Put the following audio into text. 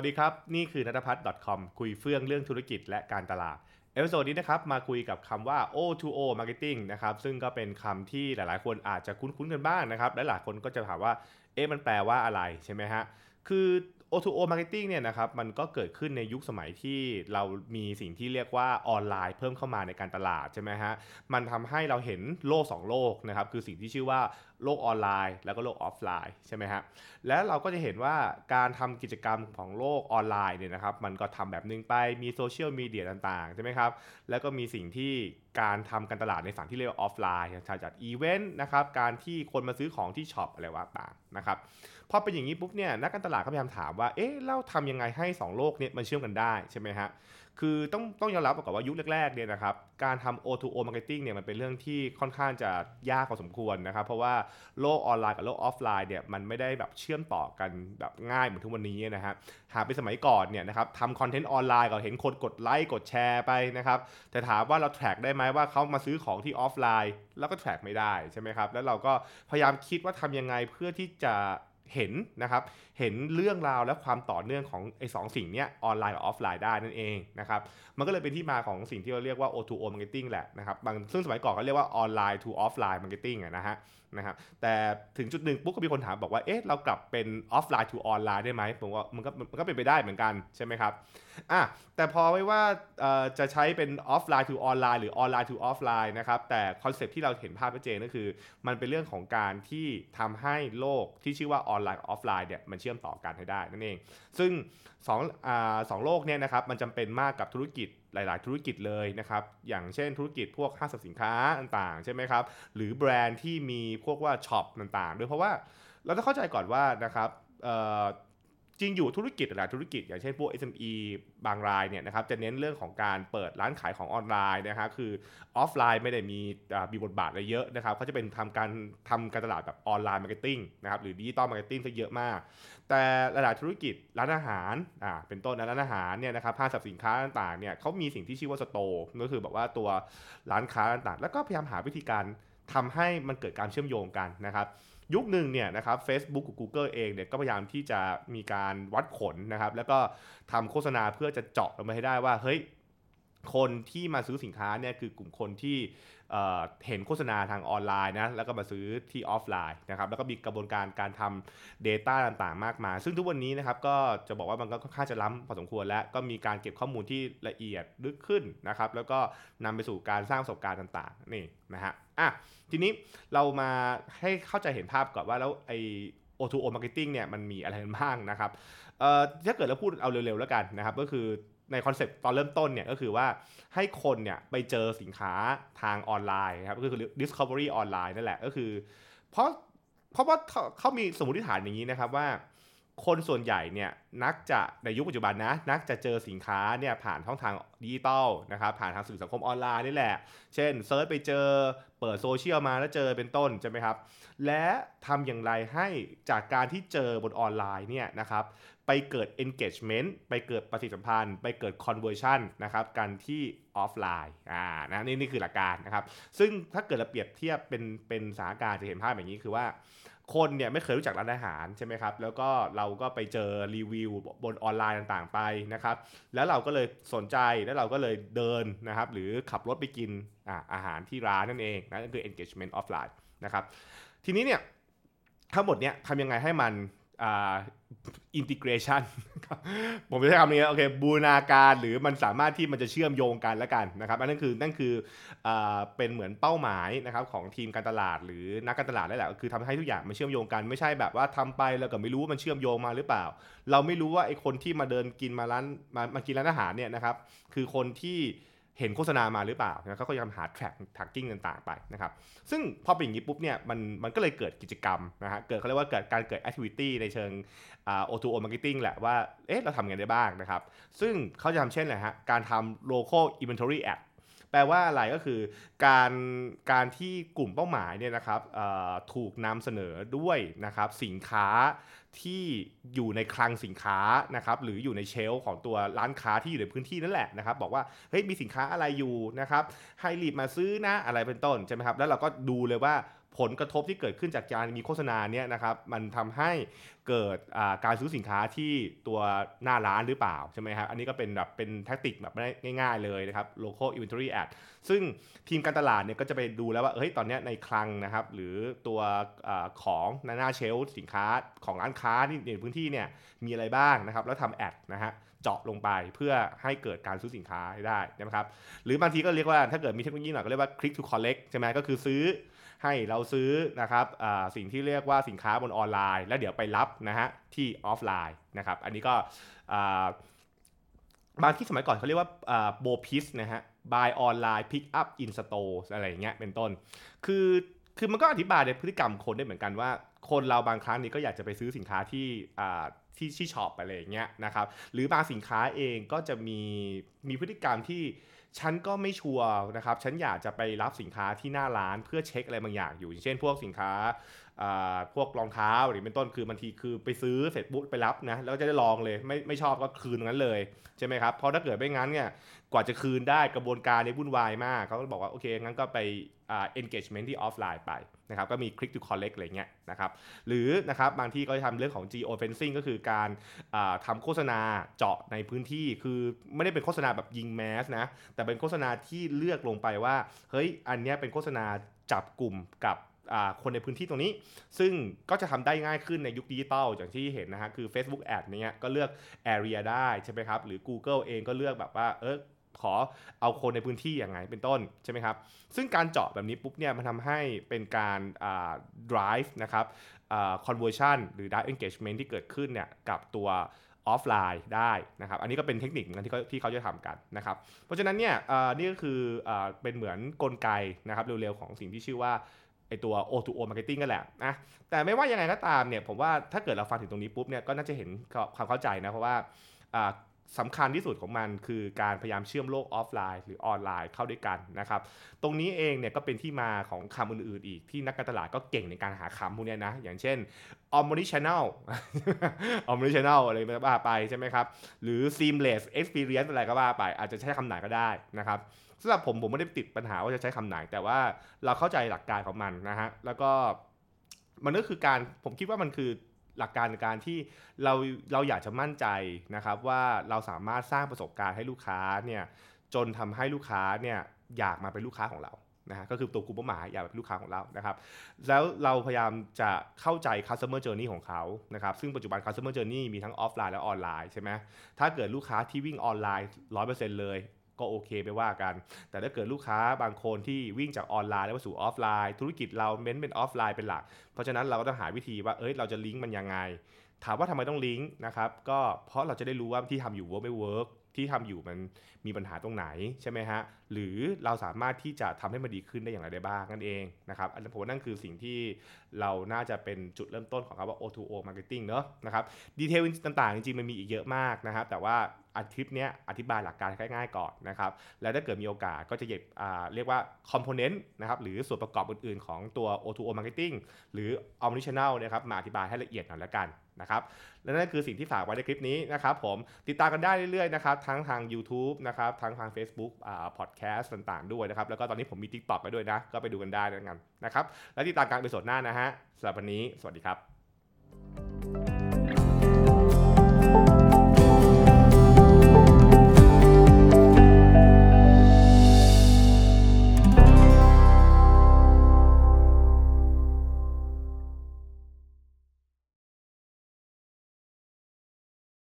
วัสดีครับ นี่คือนัทพัฒน์ .com คุยเฟื่องเรื่องธุรกิจและการตลาด episode นี้นะครับมาคุยกับคำว่า O2O Marketing นะครับซึ่งก็เป็นคำที่หลายๆ คนอาจจะคุ้นๆกันบ้างนะครับและหลายคนก็จะถามว่าเอ๊ะมันแปลว่าอะไรใช่ไหมฮะคือ O2O Marketing เนี่ยนะครับมันก็เกิดขึ้นในยุคสมัยที่เรามีสิ่งที่เรียกว่าออนไลน์เพิ่มเข้ามาในการตลาดใช่ไหมฮะมันทำให้เราเห็นโลก 2 โลกนะครับคือสิ่งที่ชื่อว่าโลกออนไลน์ แล้วก็โลกออฟไลน์ใช่ไหมฮะและเราก็จะเห็นว่าการทำกิจกรรมของโลกออนไลน์เนี่ยนะครับมันก็ทำแบบนึงไปมีโซเชียลมีเดียต่างๆใช่ไหมครับแล้วก็มีสิ่งที่ การทำการตลาดในฝั่งที่เรียกว่าออฟไลน์การจัดอีเวนต์นะครับ การที่คนมาซื้อของที่ช็อปอะไรว่าต่างนะครับ พอเป็นอย่างนี้ปุ๊บเนี่ยนักการตลาดก็พยายามถามว่า เอ๊ะเราทำยังไงให้ 2 โลกเนี่ยมันเชื่อมกันได้ใช่ไหมฮะ คือต้องต้องยอมรับก่อนว่ายุคแรกๆเนี่ยนะครับการทำ O2O marketing เนี่ยมันเป็นเรื่องที่ค่อนข้างจะยากพอสมควรนะครับ เพราะว่าโลกออนไลน์กับโลกออฟไลน์เนี่ยมันไม่ได้แบบเชื่อมต่อกันแบบง่ายเหมือนทุกวันนี้นะฮะหากเป็นสมัยก่อนเนี่ยนะครับทำคอนเทนต์ออนไลน์ก็เห็นคนกดไลค์กดแชร์ไปนะครับแต่ถามว่าเรา track ได้ไหมว่าเขามาซื้อของที่ออฟไลน์ แล้วก็ track ไม่ได้ใช่ไหมครับแล้วเราก็พยายามคิดว่าทำยังไงเพื่อที่จะ เห็นนะครับ เห็นเรื่องราวและความต่อเนื่องของไอ้สองสิ่งเนี้ยออนไลน์กับออฟไลน์ได้นั่นเองนะครับ มันก็เลยเป็นที่มาของสิ่งที่เราเรียกว่า O2O marketing แหละนะครับบางซึ่งสมัยก่อนเขาเรียกว่าออนไลน์ to ออฟไลน์ marketing อะนะฮะนะครับแต่ถึงจุดหนึ่งปุ๊บก็มีคนถามบอกว่าเอ๊ะเรากลับเป็นออฟไลน์ to ออนไลน์ได้ไหมผมว่ามันก็มันก็เป็นไปได้เหมือนกันใช่ไหมครับอะแต่พอไม่ว่าจะใช้เป็นออฟไลน์ to ออนไลน์หรือออนไลน์ to ออฟไลน์นะครับแต่ concept ที่เราเห็นภาพชัดเจนก็คือ มันเป็นเรื่องของการที่ทำให้โลกที่ชื่อว่าออนไลน์ออฟไลน์เนี่ยมันเชื่อมต่อกันให้ได้นั่นเอง ซึ่งสองสองโลกเนี่ยนะครับมันจำเป็นมากกับธุรกิจ หลาย ๆ ธุรกิจเลยนะครับ อย่างเช่นธุรกิจพวกห้างสรรพสินค้าต่างๆ ใช่ไหมครับ หรือแบรนด์ที่มีพวกว่าช็อปต่างๆ ด้วยเพราะว่าเราต้องเข้าใจก่อนว่านะครับ จริงอยู่ธุรกิจหลายธุรกิจ อย่างเช่นพวก SME บางรายเนี่ยนะครับจะเน้นเรื่องของการเปิดร้านขายของออนไลน์นะครับคือออฟไลน์ไม่ได้มีมีบทบาทอะไรเยอะนะครับเขาจะเป็นทำการทำการตลาดแบบ online marketing นะครับหรือ digital marketing ซะเยอะมาก แต่หลายธุรกิจร้านอาหารอ่าเป็นต้นร้านอาหารเนี่ยนะครับห้างสรรพสินค้าต่างๆเนี่ยเขามีสิ่งที่ชื่อว่า store ก็คือแบบว่าตัวร้านค้าต่างๆ แล้วก็พยายามหาวิธีการทำให้มันเกิดการเชื่อมโยงกันนะครับ ยุคหนึ่งเนี่ยนะครับ Facebook กับ Google เองเนี่ยก็พยายามที่จะมีการวัดผลนะครับ แล้วก็ทำโฆษณาเพื่อจะเจาะลงไปให้ได้ว่าเฮ้ยคนที่มาซื้อสินค้าเนี่ยคือกลุ่มคนที่ เห็นโฆษณาทางออนไลน์นะแล้วก็มาซื้อที่ออฟไลน์นะครับแล้วก็มีกระบวนการการทำ Data ต่างๆ มากมาย ซึ่งทุกวันนี้นะครับก็จะบอกว่ามันก็ค่อนข้างจะล้ำพอสมควรแล้วก็มีการเก็บข้อมูลที่ละเอียดลึกขึ้นนะครับแล้วก็นำไปสู่การสร้างประสบการณ์ต่างๆนี่นะฮะอะทีนี้เรามาให้เข้าใจเห็นภาพก่อนว่าแล้วไอ O2O marketing เนี่ยมันมีอะไรบ้างนะครับเอ่อถ้าเกิดเราพูดเอาเร็วๆแล้วกันนะครับก็คือในคอนเซปต์ตอนเริ่มต้นเนี่ยก็คือว่าให้คนเนี่ยไปเจอสินค้าทางออนไลน์นะครับก็คือ discovery ออนไลน์นั่นแหละก็คือ เพราะเพราะว่าเขามีสมมติฐานอย่างนี้นะครับว่า คนส่วนใหญ่เนี่ยนักจะในยุคปัจจุบันนะนักจะเจอสินค้าเนี่ยผ่านช่องทางดิจิตอลนะครับผ่านทางสื่อสังคมออนไลน์นี่แหละ เช่น search ไปเจอเปิดโซเชียลมาแล้วเจอเป็นต้นใช่ไหมครับ และทำอย่างไรให้จากการที่เจอบนออนไลน์เนี่ยนะครับไปเกิด engagement ไปเกิดปฏิสัมพันธ์ ไปเกิด conversion นะครับกันที่ออฟไลน์อ่านะนี่นี่คือหลักการนะครับ ซึ่งถ้าเกิดเราเปรียบเทียบเป็นเป็นสถานการณ์จะเห็นภาพอย่างนี้คือว่า คนเนี่ยไม่เคยรู้จักร้านอาหารใช่ไหมครับ แล้วก็เราก็ไปเจอรีวิวบนออนไลน์ต่างๆไปนะครับ แล้วเราก็เลยสนใจแล้วเราก็เลยเดินนะครับ หรือขับรถไปกินอาอาหารที่ร้านนั่นเองนะนั่นคือ engagement offline นะครับ ทีนี้เนี่ยทั้งหมดเนี่ยทำยังไงให้มัน อินทิเกรชันผมจะใช้คำนี้โอเคบูรณาการหรือมันสามารถที่มันจะเชื่อมโยงกันแล้วกันนะครับอันนั้นคือนั่นคืออเป็นเหมือนเป้าหมายนะครับของทีมการตลาดหรือนักการตลาดได้แหละคือทำให้ทุกอย่างมันเชื่อมโยงกันไม่ใช่แบบว่าทำไปแล้วก็ไม่รู้ว่ามันเชื่อมโยงมาหรือเปล่า เราไม่รู้ว่าไอ้คนที่มาเดินกินมาร้านมามากินร้านอาหารเนี่ยนะครับคือคนที่ เห็นโฆษณามาหรือเปล่านะเขาก็ยังหา track tracking ต่างๆไปนะครับซึ่งพอเป็นอย่างนี้ปุ๊บเนี่ยมันมันก็เลยเกิดกิจกรรมนะฮะเกิดเขาเรียกว่าเกิดการเกิด activity ในเชิง O2O marketing แหละว่าเอ๊ะเราทำไงได้บ้างนะครับ ซึ่งเขาจะทำเช่นอะไรฮะการทำ local inventory ad แปลว่าอะไรก็คือการการที่กลุ่มเป้าหมายเนี่ยนะครับถูกนำเสนอด้วยนะครับสินค้าที่อยู่ในคลังสินค้านะครับหรืออยู่ในเชลของตัวร้านค้าที่อยู่ในพื้นที่นั่นแหละนะครับบอกว่าเฮ้ยมีสินค้าอะไรอยู่นะครับให้รีบมาซื้อนะอะไรเป็นต้นใช่ไหมครับแล้วเราก็ดูเลยว่า ผลกระทบที่เกิดขึ้นจากการมีโฆษณาเนี่ยนะครับมันทำให้เกิดการซื้อสินค้าที่ตัวหน้าร้านหรือเปล่าใช่ไหมครับอันนี้ก็เป็นแบบเป็นแท็กติกแบบง่ายๆเลยนะครับ local inventory ad ซึ่งทีมการตลาดเนี่ยก็จะไปดูแล้วว่าเฮ้ยตอนนี้ในคลังนะครับหรือตัวอของหน้าเชลฟ์สินค้าของร้านค้าที่ในพื้นที่เนี่ยมีอะไรบ้างนะครับแล้วทำแอดนะฮะ เจาะลงไปเพื่อให้เกิดการซื้อสินค้าได้นะครับ หรือบางทีก็เรียกว่าถ้าเกิดมีเทคโนโลยีหน่อยก็เรียกว่า click to collect ใช่ไหมก็คือซื้อให้เราซื้อนะครับสิ่งที่เรียกว่าสินค้าบนออนไลน์ แล้วเดี๋ยวไปรับนะฮะที่ออฟไลน์นะครับ อันนี้ก็บางที่สมัยก่อนเขาเรียกว่าโบพิสนะฮะ buy online pick up in store อะไรอย่างเงี้ยเป็นต้น คือคือมันก็อธิบายในพฤติกรรมคนได้เหมือนกันว่า คนเราบางครั้งนี้ก็อยากจะไปซื้อสินค้าที่ ที่ที่ช็อปอะไรอย่างเงี้ยนะครับหรือบางสินค้าเองก็จะมีมีพฤติกรรมที่ฉันก็ไม่ชัวร์นะครับฉันอยากจะไปรับสินค้าที่หน้าร้านเพื่อเช็คอะไรบางอย่างอยู่ เช่น พวกสินค้าพวกรองเท้าหรือเป็นต้นคือบางทีคือไปซื้อเสร็จปุ๊บไปรับนะแล้วจะได้ลองเลยไม่ไม่ชอบก็คืนงนั้นเลยใช่ไหมครับเพราะถ้าเกิดไม่งั้นเนี่ย กว่าจะคืนได้กระบวนการในวุ่นวายมาก เขาก็บอกว่าโอเคงั้นก็ไป engagement ที่ออฟไลน์ไปนะครับก็มี click to collect อะไรเงี้ยนะครับหรือนะครับบางที่ก็จะทำเรื่องของ geo fencing ก็คือการทำโฆษณาเจาะในพื้นที่ คือไม่ได้เป็นโฆษณาแบบยิงแมสนะแต่เป็นโฆษณาที่เลือกลงไปว่าเฮ้ยอันเนี้ยเป็นโฆษณาจับกลุ่มกับคนในพื้นที่ตรงนี้ ซึ่งก็จะทำได้ง่ายขึ้นในยุคดิจิตอลอย่างที่เห็นนะฮะคือ Facebook Ad เนี้ยก็เลือก Area ได้ใช่ไหมครับ หรือ Google เองก็เลือกแบบว่าเออ ขอเอาคนในพื้นที่อย่างไงเป็นต้นใช่ไหมครับ ซึ่งการเจาะแบบนี้ปุ๊บเนี่ยมันทำให้เป็นการ drive นะครับ conversion หรือ drive engagement ที่เกิดขึ้นเนี่ยกับตัวออฟไลน์ได้นะครับ อันนี้ก็เป็นเทคนิคหนที่เขาที่เขาจะทำกันนะครับ เพราะฉะนั้นเนี่ยนี่ก็คืออเป็นเหมือนกลไกนะครับเร็วๆของสิ่งที่ชื่อว่าไอตัว O2O marketing กันแหละนะแต่ไม่ว่ายังไงก็ตามเนี่ยผมว่าถ้าเกิดเราฟังถึงตรงนี้ปุ๊บเนี่ยก็น่าจะเห็นความเข้าใจนะเพราะว่า สำคัญที่สุดของมันคือการพยายามเชื่อมโลกออฟไลน์ หรือออนไลน์เข้าด้วยกันนะครับ ตรงนี้เองเนี่ยก็เป็นที่มาของคำอื่นๆอีกที่นักการตลาดก็เก่งในการหาคำพวกนี้นะ อย่างเช่น omni channel omni channel อะไรก็ว่าไปใช่ไหมครับ หรือ seamless experience อะไรก็ว่าไป อาจจะใช้คำไหนก็ได้นะครับสำหรับผมผมไม่ได้ติดปัญหาว่าจะใช้คำไหน แต่ว่าเราเข้าใจหลักการของมันนะฮะแล้วก็มันก็คือการผมคิดว่ามันคือ หลักการในการที่เราเราอยากจะมั่นใจนะครับว่าเราสามารถสร้างประสบการณ์ให้ลูกค้าเนี่ยจนทำให้ลูกค้าเนี่ยอยากมาเป็นลูกค้าของเรานะฮะก็คือตัวกลุ่มเป้าหมายอยากเป็นลูกค้าของเรานะครับแล้วเราพยายามจะเข้าใจ customer journey ของเขานะครับซึ่งปัจจุบัน customer journey มีทั้งออฟไลน์และออนไลน์ใช่ไหมถ้าเกิดลูกค้าที่วิ่งออนไลน์ 100%เลย ก็โอเคไปว่ากัน แต่ถ้าเกิดลูกค้าบางคนที่วิ่งจากออนไลน์แล้วมาสู่ออฟไลน์ ธุรกิจเราเน้นเป็นออฟไลน์เป็นหลัก เพราะฉะนั้นเราก็ต้องหาวิธีว่าเอ้ยเราจะลิงก์มันยังไง ถามว่าทำไมต้องลิงก์นะครับก็เพราะเราจะได้รู้ว่าที่ทำอยู่ work ไม่ work ที่ทำอยู่มันมีปัญหาตรงไหนใช่ไหมฮะ หรือเราสามารถที่จะทำให้มันดีขึ้นได้อย่างไรได้บ้างนั่นเองนะครับอันนี้ผมว่านั่นคือสิ่งที่เราน่าจะเป็นจุดเริ่มต้นของคำว่า O2O marketing เนอะนะครับ detail ต่างๆ จริงๆ มันมีอีกเยอะมากนะครับ แต่ว่าอาทิตย์นี้อธิบายหลักการง่ายๆก่อนนะครับ แล้วถ้าเกิดมีโอกาสก็จะเก็บเรียกว่า component นะครับหรือส่วนประกอบอื่นๆ ของตัว O2O marketing หรือ omnichannel นะครับมาอธิบายให้ละเอียดหน่อยล้วกันนะครับและนั่นคือสิ่งที่ฝากไว้ในคลิปนี้นะครับผมติดตามกันได้เรื่อยๆนะครับทั้งทาง YouTube นะครับทั้งทาง Facebook อ่าพอดแแคสต์ต่างๆด้วยนะครับ แล้วก็ตอนนี้ผมมี t ิ k t o k ไปด้วยนะ ก็ไปดูกันได้นะครับนะครับและติดตามการไปสดหน้านะฮะสำหรับวันนี้ สวัสดีครับ